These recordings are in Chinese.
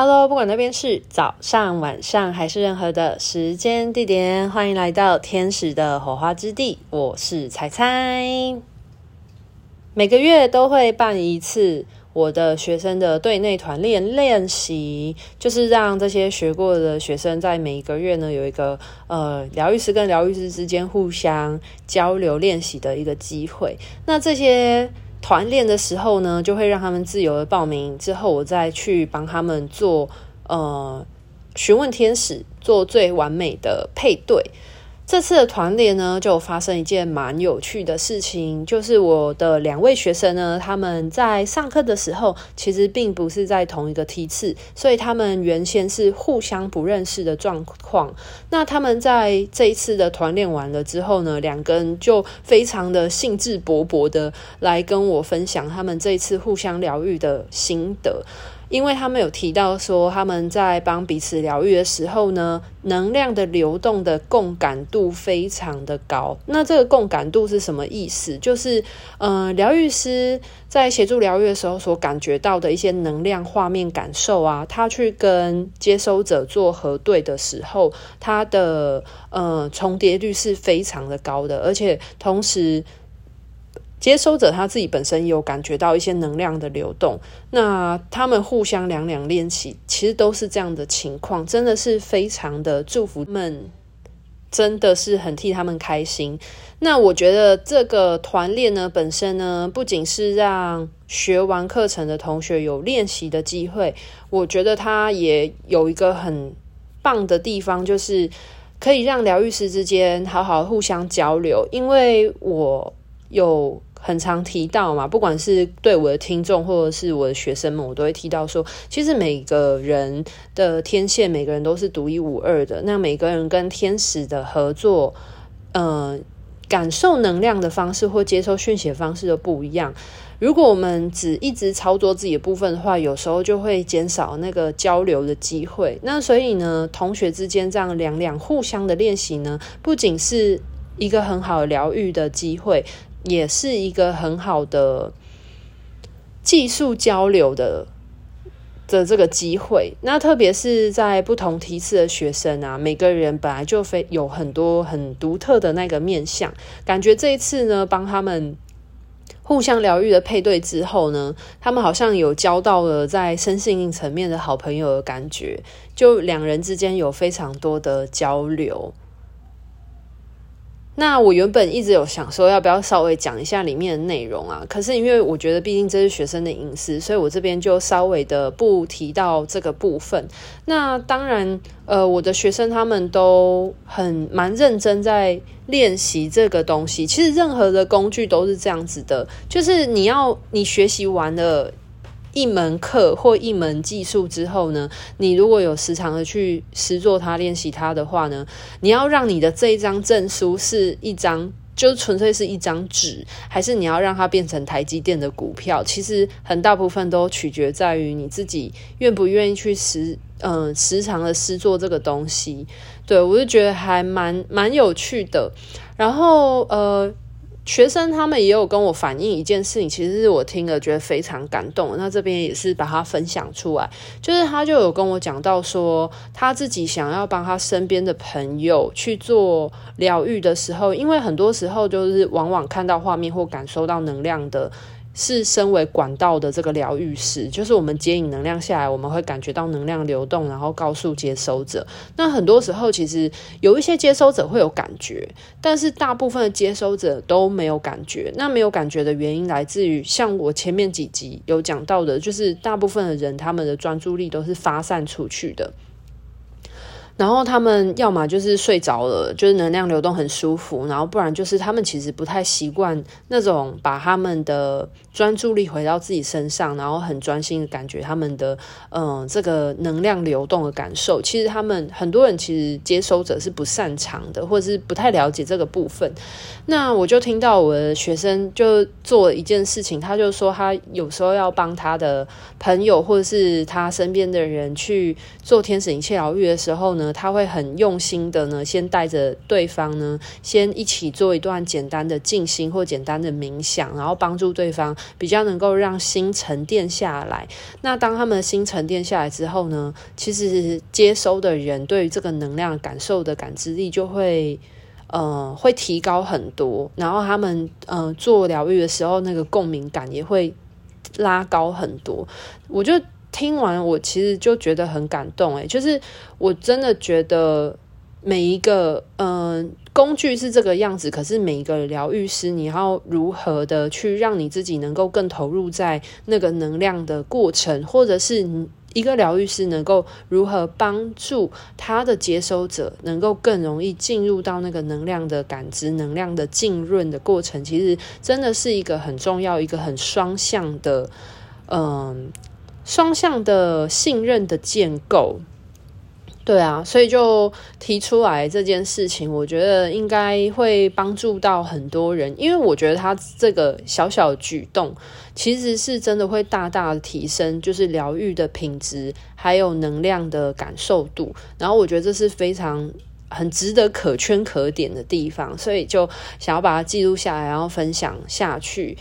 Hello，不管那边是早上、晚上还是任何的时间地点，欢迎来到天使的火花之地。我是彩彩，每个月都会办一次我的学生的队内团练练习，就是让这些学过的学生在每一个月呢有一个呃疗愈师跟疗愈师之间互相交流练习的一个机会。那这些。团练的时候呢，就会让他们自由的报名，之后我再去帮他们做呃询问天使，做最完美的配对。这次的团练呢，就发生一件蛮有趣的事情，就是我的两位学生呢，他们在上课的时候，其实并不是在同一个梯次，所以他们原先是互相不认识的状况。那他们在这一次的团练完了之后呢，两个人就非常的兴致勃勃的来跟我分享他们这一次互相疗愈的心得。因为他们有提到说，他们在帮彼此疗愈的时候呢，能量的流动的共感度非常的高。那这个共感度是什么意思？就是，呃，疗愈师在协助疗愈的时候所感觉到的一些能量画面感受啊，他去跟接收者做核对的时候，他的呃重叠率是非常的高的，而且同时。接收者他自己本身有感觉到一些能量的流动，那他们互相两两练习，其实都是这样的情况，真的是非常的祝福们，真的是很替他们开心。那我觉得这个团练呢，本身呢，不仅是让学完课程的同学有练习的机会，我觉得他也有一个很棒的地方，就是可以让疗愈师之间好好互相交流，因为我有。很常提到嘛，不管是对我的听众或者是我的学生们，我都会提到说，其实每个人的天线，每个人都是独一无二的。那每个人跟天使的合作，呃，感受能量的方式或接收讯息的方式都不一样。如果我们只一直操作自己的部分的话，有时候就会减少那个交流的机会。那所以呢，同学之间这样两两互相的练习呢，不仅是一个很好疗愈的机会。也是一个很好的技术交流的的这个机会。那特别是在不同梯次的学生啊，每个人本来就非有很多很独特的那个面相。感觉这一次呢，帮他们互相疗愈的配对之后呢，他们好像有交到了在身心灵层面的好朋友的感觉。就两人之间有非常多的交流。那我原本一直有想说，要不要稍微讲一下里面的内容啊？可是因为我觉得，毕竟这是学生的隐私，所以我这边就稍微的不提到这个部分。那当然，呃，我的学生他们都很蛮认真在练习这个东西。其实任何的工具都是这样子的，就是你要你学习完了。一门课或一门技术之后呢，你如果有时常的去实做它、练习它的话呢，你要让你的这一张证书是一张，就纯粹是一张纸，还是你要让它变成台积电的股票？其实很大部分都取决在于你自己愿不愿意去实，嗯、呃，时常的实做这个东西。对，我就觉得还蛮蛮有趣的。然后，呃。学生他们也有跟我反映一件事情，其实是我听了觉得非常感动。那这边也是把它分享出来，就是他就有跟我讲到说，他自己想要帮他身边的朋友去做疗愈的时候，因为很多时候就是往往看到画面或感受到能量的。是身为管道的这个疗愈师，就是我们接引能量下来，我们会感觉到能量流动，然后告诉接收者。那很多时候，其实有一些接收者会有感觉，但是大部分的接收者都没有感觉。那没有感觉的原因来自于，像我前面几集有讲到的，就是大部分的人他们的专注力都是发散出去的。然后他们要么就是睡着了，就是能量流动很舒服，然后不然就是他们其实不太习惯那种把他们的专注力回到自己身上，然后很专心的感觉他们的嗯这个能量流动的感受。其实他们很多人其实接收者是不擅长的，或者是不太了解这个部分。那我就听到我的学生就做一件事情，他就说他有时候要帮他的朋友或者是他身边的人去做天使灵气疗愈的时候呢。他会很用心的呢，先带着对方呢，先一起做一段简单的静心或简单的冥想，然后帮助对方比较能够让心沉淀下来。那当他们的心沉淀下来之后呢，其实接收的人对于这个能量感受的感知力就会。呃，会提高很多，然后他们呃做疗愈的时候，那个共鸣感也会拉高很多。我就听完，我其实就觉得很感动，诶，就是我真的觉得每一个嗯、工具是这个样子，可是每一个疗愈师，你要如何的去让你自己能够更投入在那个能量的过程，或者是。一个疗愈师能够如何帮助他的接收者，能够更容易进入到那个能量的感知、能量的浸润的过程，其实真的是一个很重要、一个很双向的，嗯，双向的信任的建构。对啊，所以就提出来这件事情，我觉得应该会帮助到很多人，因为我觉得他这个小小举动，其实是真的会大大的提升，就是疗愈的品质，还有能量的感受度。然后我觉得这是非常很值得可圈可点的地方，所以就想要把它记录下来，然后分享下去。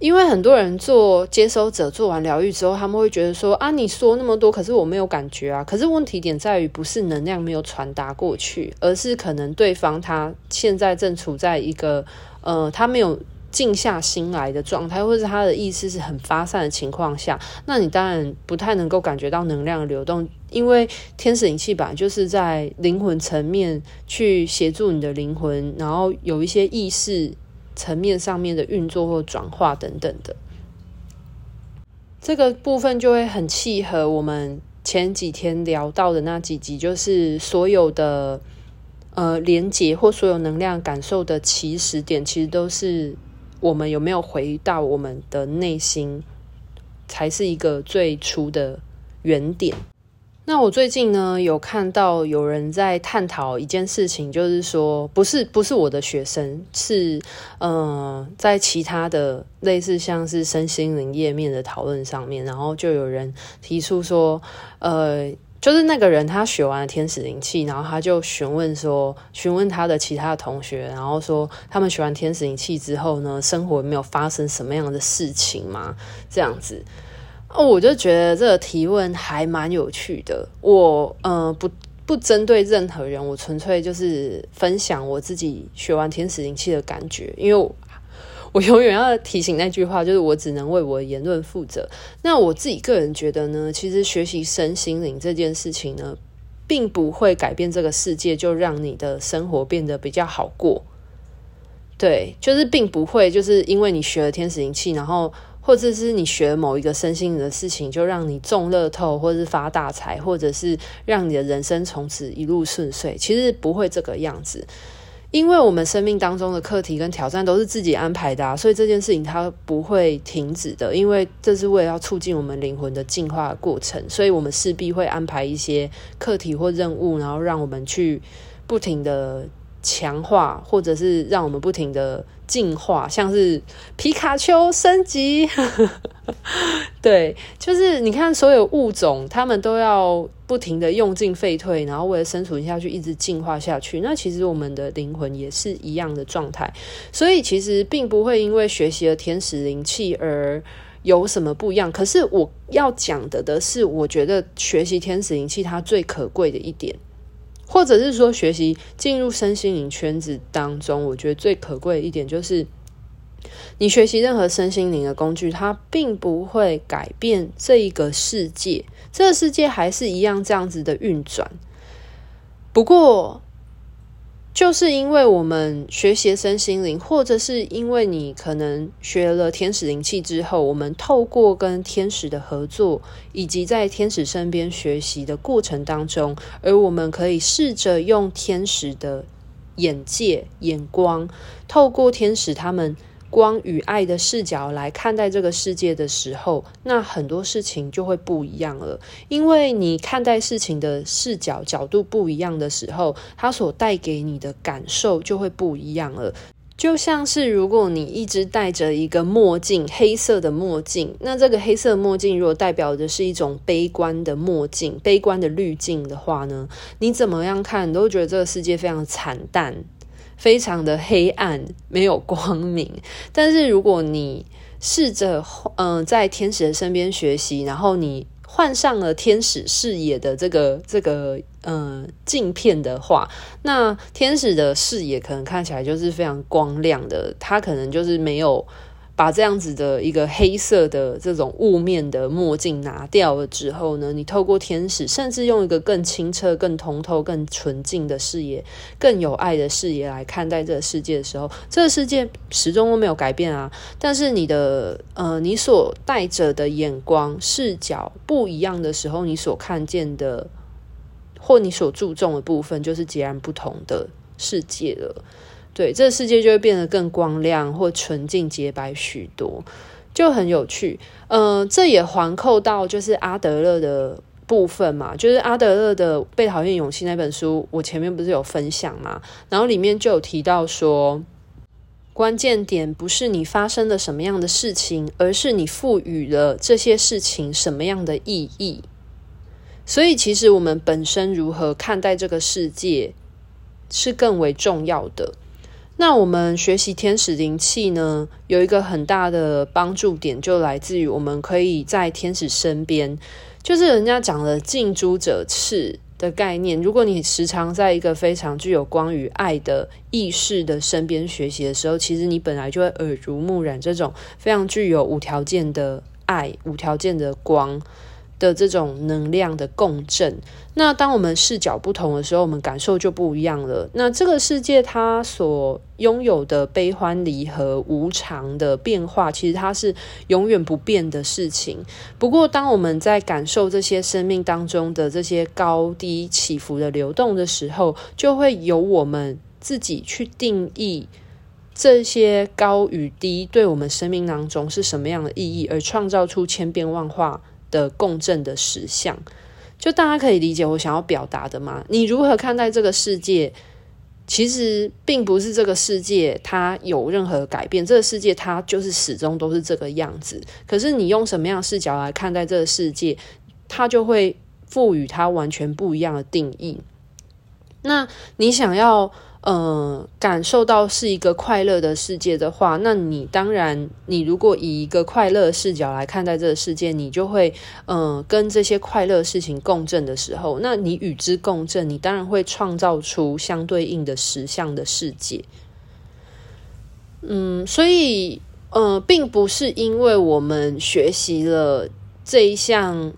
因为很多人做接收者做完疗愈之后，他们会觉得说啊，你说那么多，可是我没有感觉啊。可是问题点在于，不是能量没有传达过去，而是可能对方他现在正处在一个呃，他没有静下心来的状态，或者他的意识是很发散的情况下，那你当然不太能够感觉到能量的流动。因为天使灵气吧，就是在灵魂层面去协助你的灵魂，然后有一些意识。层面上面的运作或转化等等的，这个部分就会很契合我们前几天聊到的那几集，就是所有的呃连接或所有能量感受的起始点，其实都是我们有没有回到我们的内心，才是一个最初的原点。那我最近呢，有看到有人在探讨一件事情，就是说，不是不是我的学生，是嗯、呃，在其他的类似像是身心灵页面的讨论上面，然后就有人提出说，呃，就是那个人他学完了天使灵气，然后他就询问说，询问他的其他同学，然后说他们学完天使灵气之后呢，生活没有发生什么样的事情吗？这样子。哦，我就觉得这个提问还蛮有趣的。我呃不不针对任何人，我纯粹就是分享我自己学完天使灵气的感觉。因为我，我永远要提醒那句话，就是我只能为我的言论负责。那我自己个人觉得呢，其实学习身心灵这件事情呢，并不会改变这个世界，就让你的生活变得比较好过。对，就是并不会，就是因为你学了天使灵气，然后。或者是你学某一个身心的事情，就让你中乐透，或者是发大财，或者是让你的人生从此一路顺遂。其实不会这个样子，因为我们生命当中的课题跟挑战都是自己安排的，所以这件事情它不会停止的，因为这是为了要促进我们灵魂的进化过程，所以我们势必会安排一些课题或任务，然后让我们去不停的强化，或者是让我们不停的。进化，像是皮卡丘升级，对，就是你看所有物种，他们都要不停的用进废退，然后为了生存下去，一直进化下去。那其实我们的灵魂也是一样的状态，所以其实并不会因为学习了天使灵气而有什么不一样。可是我要讲的的是，我觉得学习天使灵气它最可贵的一点。或者是说，学习进入身心灵圈子当中，我觉得最可贵的一点就是，你学习任何身心灵的工具，它并不会改变这一个世界，这个世界还是一样这样子的运转。不过，就是因为我们学习身心灵，或者是因为你可能学了天使灵气之后，我们透过跟天使的合作，以及在天使身边学习的过程当中，而我们可以试着用天使的眼界、眼光，透过天使他们。光与爱的视角来看待这个世界的时候，那很多事情就会不一样了。因为你看待事情的视角角度不一样的时候，它所带给你的感受就会不一样了。就像是如果你一直戴着一个墨镜，黑色的墨镜，那这个黑色墨镜如果代表的是一种悲观的墨镜、悲观的滤镜的话呢，你怎么样看你都觉得这个世界非常惨淡，非常的黑暗，没有光明。但是如果你试着嗯、在天使的身边学习，然后你。换上了天使视野的这个这个呃镜片的话，那天使的视野可能看起来就是非常光亮的，它可能就是没有。把这样子的一个黑色的这种雾面的墨镜拿掉了之后呢，你透过天使，甚至用一个更清澈、更通透、更纯净的视野、更有爱的视野来看待这个世界的时候，这个世界始终都没有改变啊。但是你的呃，你所带着的眼光视角不一样的时候，你所看见的或你所注重的部分，就是截然不同的世界了。对，这个世界就会变得更光亮或纯净洁白许多，就很有趣。呃，这也环扣到就是阿德勒的部分嘛，就是阿德勒的《被讨厌勇气》那本书，我前面不是有分享嘛，然后里面就有提到说，关键点不是你发生了什么样的事情，而是你赋予了这些事情什么样的意义。所以，其实我们本身如何看待这个世界，是更为重要的。那我们学习天使灵气呢，有一个很大的帮助点，就来自于我们可以在天使身边，就是人家讲的近朱者赤的概念。如果你时常在一个非常具有光与爱的意识的身边学习的时候，其实你本来就会耳濡目染这种非常具有无条件的爱、无条件的光。的这种能量的共振，那当我们视角不同的时候，我们感受就不一样了。那这个世界它所拥有的悲欢离合、无常的变化，其实它是永远不变的事情。不过，当我们在感受这些生命当中的这些高低起伏的流动的时候，就会由我们自己去定义这些高与低对我们生命当中是什么样的意义，而创造出千变万化的共振的实相，就大家可以理解我想要表达的吗？你如何看待这个世界？其实并不是这个世界它有任何改变，这个世界它就是始终都是这个样子。可是你用什么样的视角来看待这个世界，它就会赋予它完全不一样的定义。那你想要？呃，感受到是一个快乐的世界的话，那你当然，你如果以一个快乐视角来看待这个世界，你就会，呃，跟这些快乐事情共振的时候，那你与之共振，你当然会创造出相对应的实相的世界。嗯，所以，呃，并不是因为我们学习了这一项。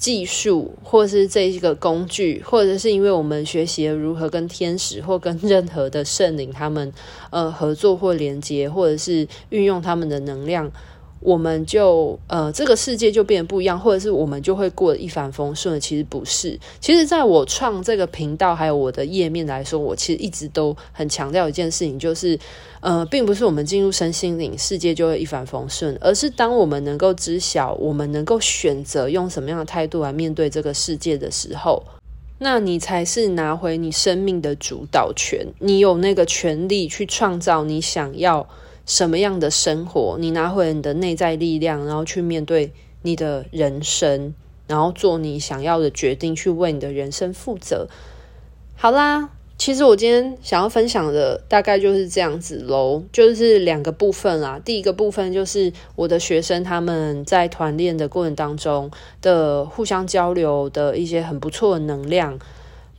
技术，或是这一个工具，或者是因为我们学习了如何跟天使或跟任何的圣灵他们呃合作或连接，或者是运用他们的能量。我们就呃，这个世界就变得不一样，或者是我们就会过得一帆风顺。其实不是，其实在我创这个频道还有我的页面来说，我其实一直都很强调一件事情，就是呃，并不是我们进入身心灵世界就会一帆风顺，而是当我们能够知晓，我们能够选择用什么样的态度来面对这个世界的时候，那你才是拿回你生命的主导权，你有那个权利去创造你想要。什么样的生活，你拿回你的内在力量，然后去面对你的人生，然后做你想要的决定，去为你的人生负责。好啦，其实我今天想要分享的大概就是这样子喽，就是两个部分啦。第一个部分就是我的学生他们在团练的过程当中的互相交流的一些很不错的能量。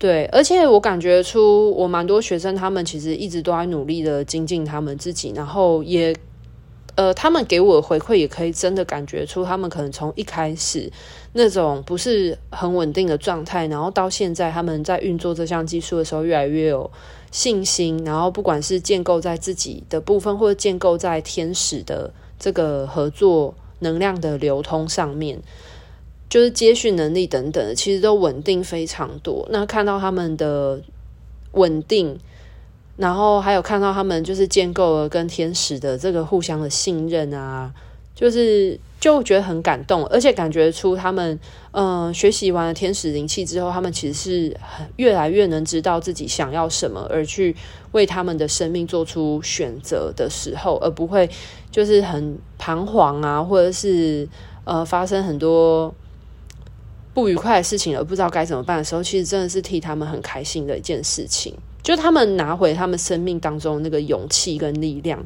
对，而且我感觉出我蛮多学生，他们其实一直都在努力的精进他们自己，然后也，呃，他们给我的回馈也可以真的感觉出，他们可能从一开始那种不是很稳定的状态，然后到现在他们在运作这项技术的时候，越来越有信心，然后不管是建构在自己的部分，或者建构在天使的这个合作能量的流通上面。就是接续能力等等的，其实都稳定非常多。那看到他们的稳定，然后还有看到他们就是建构了跟天使的这个互相的信任啊，就是就觉得很感动，而且感觉出他们，嗯、呃，学习完了天使灵气之后，他们其实是很越来越能知道自己想要什么，而去为他们的生命做出选择的时候，而不会就是很彷徨啊，或者是呃发生很多不愉快的事情而不知道该怎么办的时候，其实真的是替他们很开心的一件事情，就他们拿回他们生命当中那个勇气跟力量。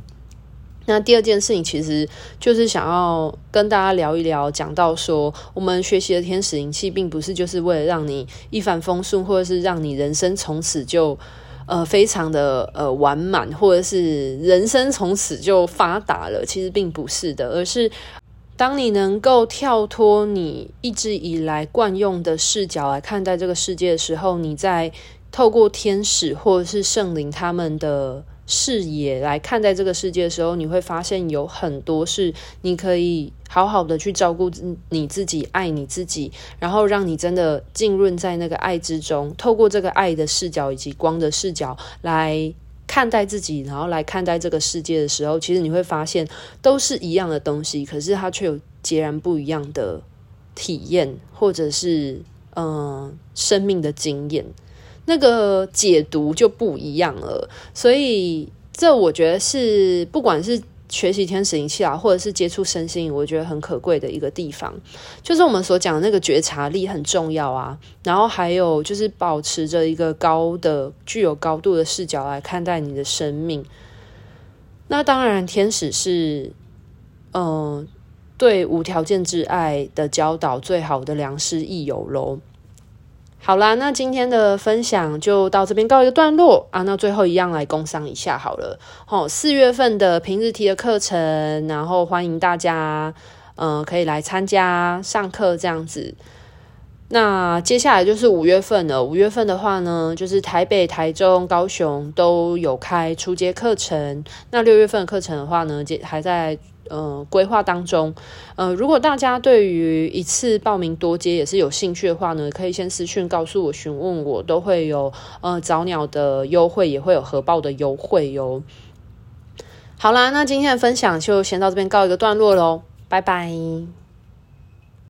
那第二件事情，其实就是想要跟大家聊一聊，讲到说，我们学习的天使灵气，并不是就是为了让你一帆风顺，或者是让你人生从此就呃非常的呃完满，或者是人生从此就发达了。其实并不是的，而是当你能够跳脱你一直以来惯用的视角来看待这个世界的时候，你在透过天使或者是圣灵他们的。视野来看待这个世界的时候，你会发现有很多是你可以好好的去照顾你自己，爱你自己，然后让你真的浸润在那个爱之中，透过这个爱的视角以及光的视角来看待自己，然后来看待这个世界的时候，其实你会发现都是一样的东西，可是它却有截然不一样的体验，或者是嗯、生命的经验。那个解读就不一样了，所以这我觉得是不管是学习天使灵气啊，或者是接触身心，我觉得很可贵的一个地方，就是我们所讲的那个觉察力很重要啊。然后还有就是保持着一个高的、具有高度的视角来看待你的生命。那当然，天使是嗯、呃，对无条件之爱的教导最好的良师益友喽。好啦，那今天的分享就到这边告一个段落啊。那最后一样来工商一下好了。哦，四月份的平日提的课程，然后欢迎大家，嗯、可以来参加上课这样子。那接下来就是五月份了。五月份的话呢，就是台北、台中、高雄都有开初阶课程。那六月份课程的话呢，还在。呃，规划当中，呃，如果大家对于一次报名多接也是有兴趣的话呢，可以先私讯告诉我，询问我，都会有呃早鸟的优惠，也会有核报的优惠哟。好啦，那今天的分享就先到这边告一个段落喽，拜拜。